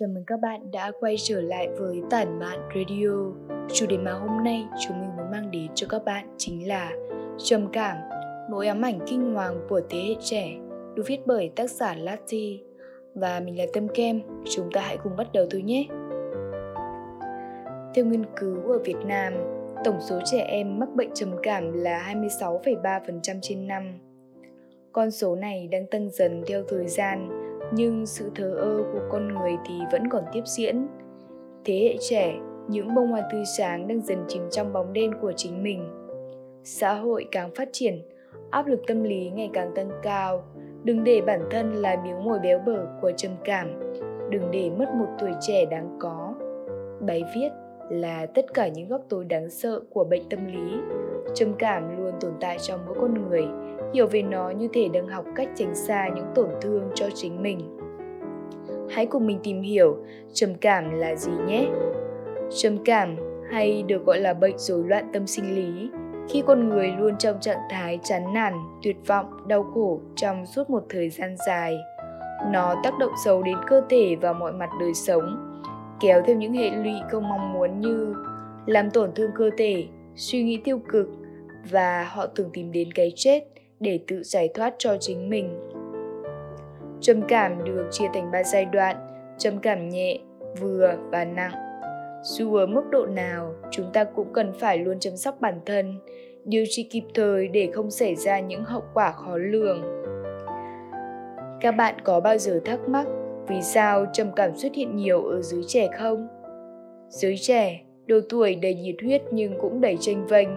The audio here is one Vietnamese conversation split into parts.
Chào mừng các bạn đã quay trở lại với Tản Mạn Radio. Chủ đề mà hôm nay chúng mình muốn mang đến cho các bạn chính là trầm cảm, nỗi ám ảnh kinh hoàng của thế hệ trẻ, được viết bởi tác giả Lati. Và mình là Tâm Kem, chúng ta hãy cùng bắt đầu thôi nhé. Theo nghiên cứu ở Việt Nam, tổng số trẻ em mắc bệnh trầm cảm là 26,3% trên năm. Con số này đang tăng dần theo thời gian, nhưng sự thờ ơ của con người thì vẫn còn tiếp diễn. Thế hệ trẻ, những bông hoa tươi sáng đang dần chìm trong bóng đen của chính mình. Xã hội càng phát triển, áp lực tâm lý ngày càng tăng cao. Đừng để bản thân là miếng mồi béo bở của trầm cảm. Đừng để mất một tuổi trẻ đáng có. Bài viết là tất cả những góc tối đáng sợ của bệnh tâm lý. Trầm cảm luôn tồn tại trong mỗi con người, hiểu về nó như thể đang học cách tránh xa những tổn thương cho chính mình. Hãy cùng mình tìm hiểu trầm cảm là gì nhé. Trầm cảm hay được gọi là bệnh rối loạn tâm sinh lý khi con người luôn trong trạng thái chán nản, tuyệt vọng, đau khổ trong suốt một thời gian dài. Nó tác động xấu đến cơ thể và mọi mặt đời sống, kéo theo những hệ lụy không mong muốn như làm tổn thương cơ thể, suy nghĩ tiêu cực và họ thường tìm đến cái chết để tự giải thoát cho chính mình. Trầm cảm được chia thành 3 giai đoạn, trầm cảm nhẹ, vừa và nặng. Dù ở mức độ nào, chúng ta cũng cần phải luôn chăm sóc bản thân, điều trị kịp thời để không xảy ra những hậu quả khó lường. Các bạn có bao giờ thắc mắc vì sao trầm cảm xuất hiện nhiều ở giới trẻ không? Giới trẻ, độ tuổi đầy nhiệt huyết nhưng cũng đầy tranh vênh.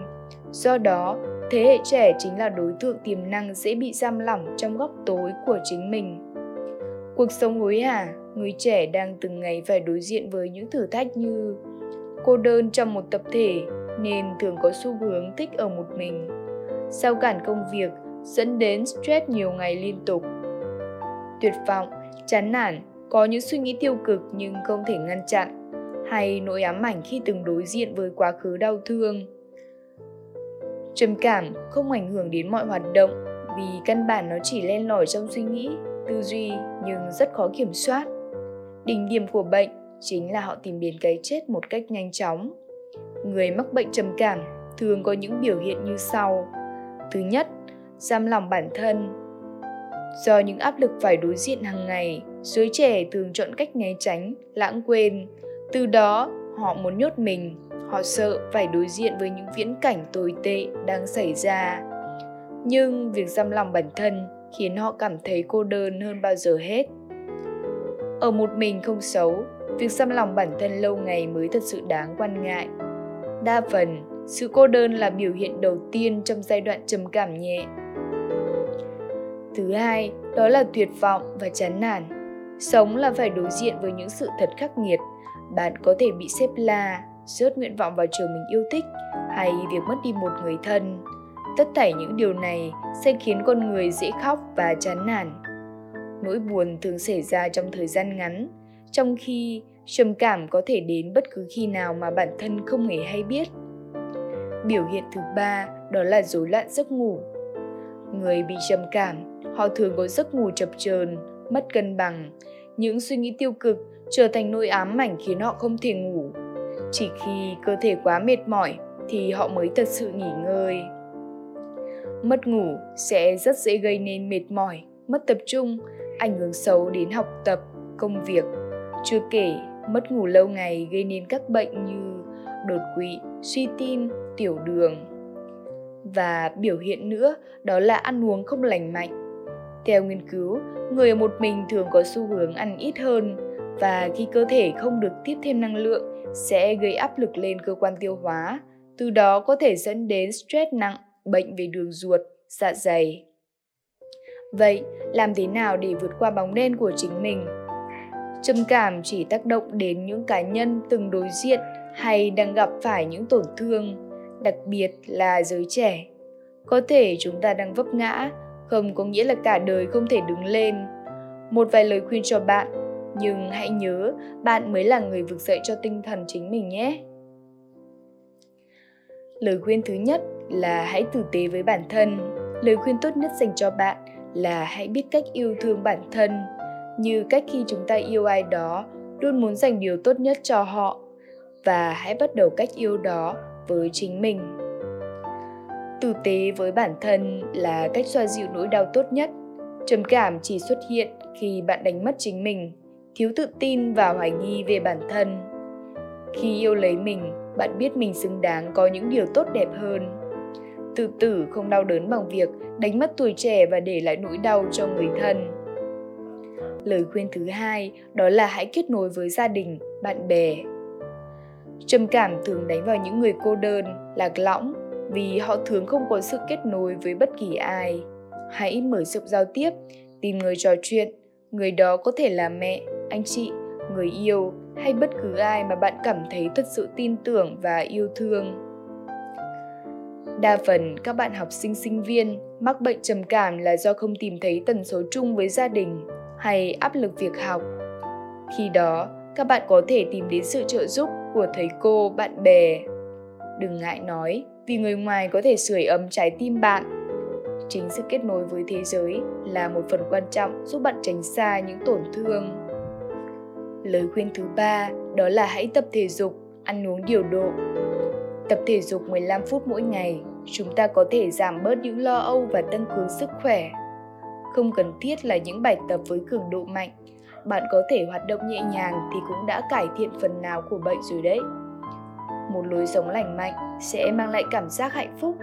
Do đó, thế hệ trẻ chính là đối tượng tiềm năng dễ bị giam lỏng trong góc tối của chính mình. Cuộc sống hối hả, người trẻ đang từng ngày phải đối diện với những thử thách như cô đơn trong một tập thể nên thường có xu hướng thích ở một mình. Sao cản công việc dẫn đến stress nhiều ngày liên tục. Tuyệt vọng, chán nản, có những suy nghĩ tiêu cực nhưng không thể ngăn chặn, hay nỗi ám ảnh khi từng đối diện với quá khứ đau thương. Trầm cảm không ảnh hưởng đến mọi hoạt động vì căn bản nó chỉ len lỏi trong suy nghĩ, tư duy nhưng rất khó kiểm soát. Đỉnh điểm của bệnh chính là họ tìm đến cái chết một cách nhanh chóng. Người mắc bệnh trầm cảm thường có những biểu hiện như sau. Thứ nhất, giam lòng bản thân. Do những áp lực phải đối diện hàng ngày, giới trẻ thường chọn cách né tránh, lãng quên. Từ đó, họ muốn nhốt mình, họ sợ phải đối diện với những viễn cảnh tồi tệ đang xảy ra. Nhưng việc giam lòng bản thân khiến họ cảm thấy cô đơn hơn bao giờ hết. Ở một mình không xấu, việc giam lòng bản thân lâu ngày mới thật sự đáng quan ngại. Đa phần, sự cô đơn là biểu hiện đầu tiên trong giai đoạn trầm cảm nhẹ. Thứ hai, đó là tuyệt vọng và chán nản. Sống là phải đối diện với những sự thật khắc nghiệt. Bạn có thể bị xếp la, rớt nguyện vọng vào trường mình yêu thích hay việc mất đi một người thân. Tất thảy những điều này sẽ khiến con người dễ khóc và chán nản. Nỗi buồn thường xảy ra trong thời gian ngắn, trong khi trầm cảm có thể đến bất cứ khi nào mà bản thân không hề hay biết. Biểu hiện thứ ba đó là rối loạn giấc ngủ. Người bị trầm cảm, họ thường có giấc ngủ chập chờn, mất cân bằng. Những suy nghĩ tiêu cực trở thành nỗi ám ảnh khiến họ không thể ngủ. Chỉ khi cơ thể quá mệt mỏi thì họ mới thật sự nghỉ ngơi. Mất ngủ sẽ rất dễ gây nên mệt mỏi, mất tập trung, ảnh hưởng xấu đến học tập, công việc. Chưa kể, mất ngủ lâu ngày gây nên các bệnh như đột quỵ, suy tim, tiểu đường. Và biểu hiện nữa đó là ăn uống không lành mạnh. Theo nghiên cứu, người một mình thường có xu hướng ăn ít hơn và khi cơ thể không được tiếp thêm năng lượng sẽ gây áp lực lên cơ quan tiêu hóa, từ đó có thể dẫn đến stress nặng, bệnh về đường ruột, dạ dày. Vậy, làm thế nào để vượt qua bóng đen của chính mình? Trầm cảm chỉ tác động đến những cá nhân từng đối diện hay đang gặp phải những tổn thương, đặc biệt là giới trẻ. Có thể chúng ta đang vấp ngã, không có nghĩa là cả đời không thể đứng lên. Một vài lời khuyên cho bạn, nhưng hãy nhớ, bạn mới là người vực dậy cho tinh thần chính mình nhé. Lời khuyên thứ nhất là hãy tử tế với bản thân. Lời khuyên tốt nhất dành cho bạn là hãy biết cách yêu thương bản thân. Như cách khi chúng ta yêu ai đó, luôn muốn dành điều tốt nhất cho họ. Và hãy bắt đầu cách yêu đó với chính mình. Tử tế với bản thân là cách xoa dịu nỗi đau tốt nhất. Trầm cảm chỉ xuất hiện khi bạn đánh mất chính mình thiếu tự tin và hoài nghi về bản thân. Khi yêu lấy mình, bạn biết mình xứng đáng có những điều tốt đẹp hơn. Tự tử không đau đớn bằng việc đánh mất tuổi trẻ và để lại nỗi đau cho người thân. Lời khuyên thứ hai, đó là hãy kết nối với gia đình, bạn bè. Trầm cảm thường đánh vào những người cô đơn, lạc lõng vì họ thường không có sự kết nối với bất kỳ ai. Hãy mở rộng giao tiếp, tìm người trò chuyện, người đó có thể là mẹ anh chị, người yêu hay bất cứ ai mà bạn cảm thấy thật sự tin tưởng và yêu thương. Đa phần các bạn học sinh sinh viên mắc bệnh trầm cảm là do không tìm thấy tần số chung với gia đình hay áp lực việc học. Khi đó, các bạn có thể tìm đến sự trợ giúp của thầy cô, bạn bè. Đừng ngại nói, vì người ngoài có thể sưởi ấm trái tim bạn. Chính sự kết nối với thế giới là một phần quan trọng giúp bạn tránh xa những tổn thương lời khuyên thứ ba, đó là hãy tập thể dục, ăn uống điều độ. Tập thể dục 15 phút mỗi ngày, chúng ta có thể giảm bớt những lo âu và tăng cường sức khỏe. Không cần thiết là những bài tập với cường độ mạnh. Bạn có thể hoạt động nhẹ nhàng thì cũng đã cải thiện phần nào của bệnh rồi đấy. Một lối sống lành mạnh sẽ mang lại cảm giác hạnh phúc.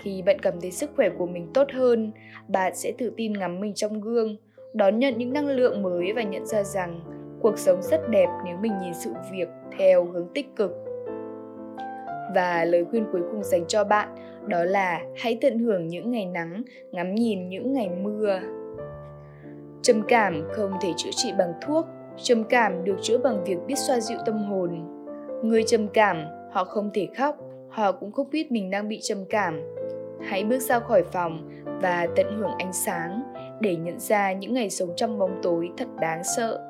Khi bạn cảm thấy sức khỏe của mình tốt hơn, bạn sẽ tự tin ngắm mình trong gương, đón nhận những năng lượng mới và nhận ra rằng cuộc sống rất đẹp nếu mình nhìn sự việc theo hướng tích cực. Và lời khuyên cuối cùng dành cho bạn đó là hãy tận hưởng những ngày nắng, ngắm nhìn những ngày mưa. Trầm cảm không thể chữa trị bằng thuốc, trầm cảm được chữa bằng việc biết xoa dịu tâm hồn. Người trầm cảm, họ không thể khóc, họ cũng không biết mình đang bị trầm cảm. Hãy bước ra khỏi phòng và tận hưởng ánh sáng để nhận ra những ngày sống trong bóng tối thật đáng sợ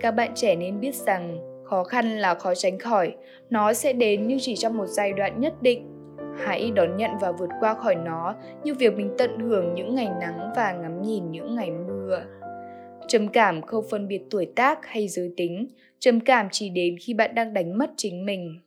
các bạn trẻ nên biết rằng, khó khăn là khó tránh khỏi. Nó sẽ đến nhưng chỉ trong một giai đoạn nhất định. Hãy đón nhận và vượt qua khỏi nó như việc mình tận hưởng những ngày nắng và ngắm nhìn những ngày mưa. Trầm cảm không phân biệt tuổi tác hay giới tính. Trầm cảm chỉ đến khi bạn đang đánh mất chính mình.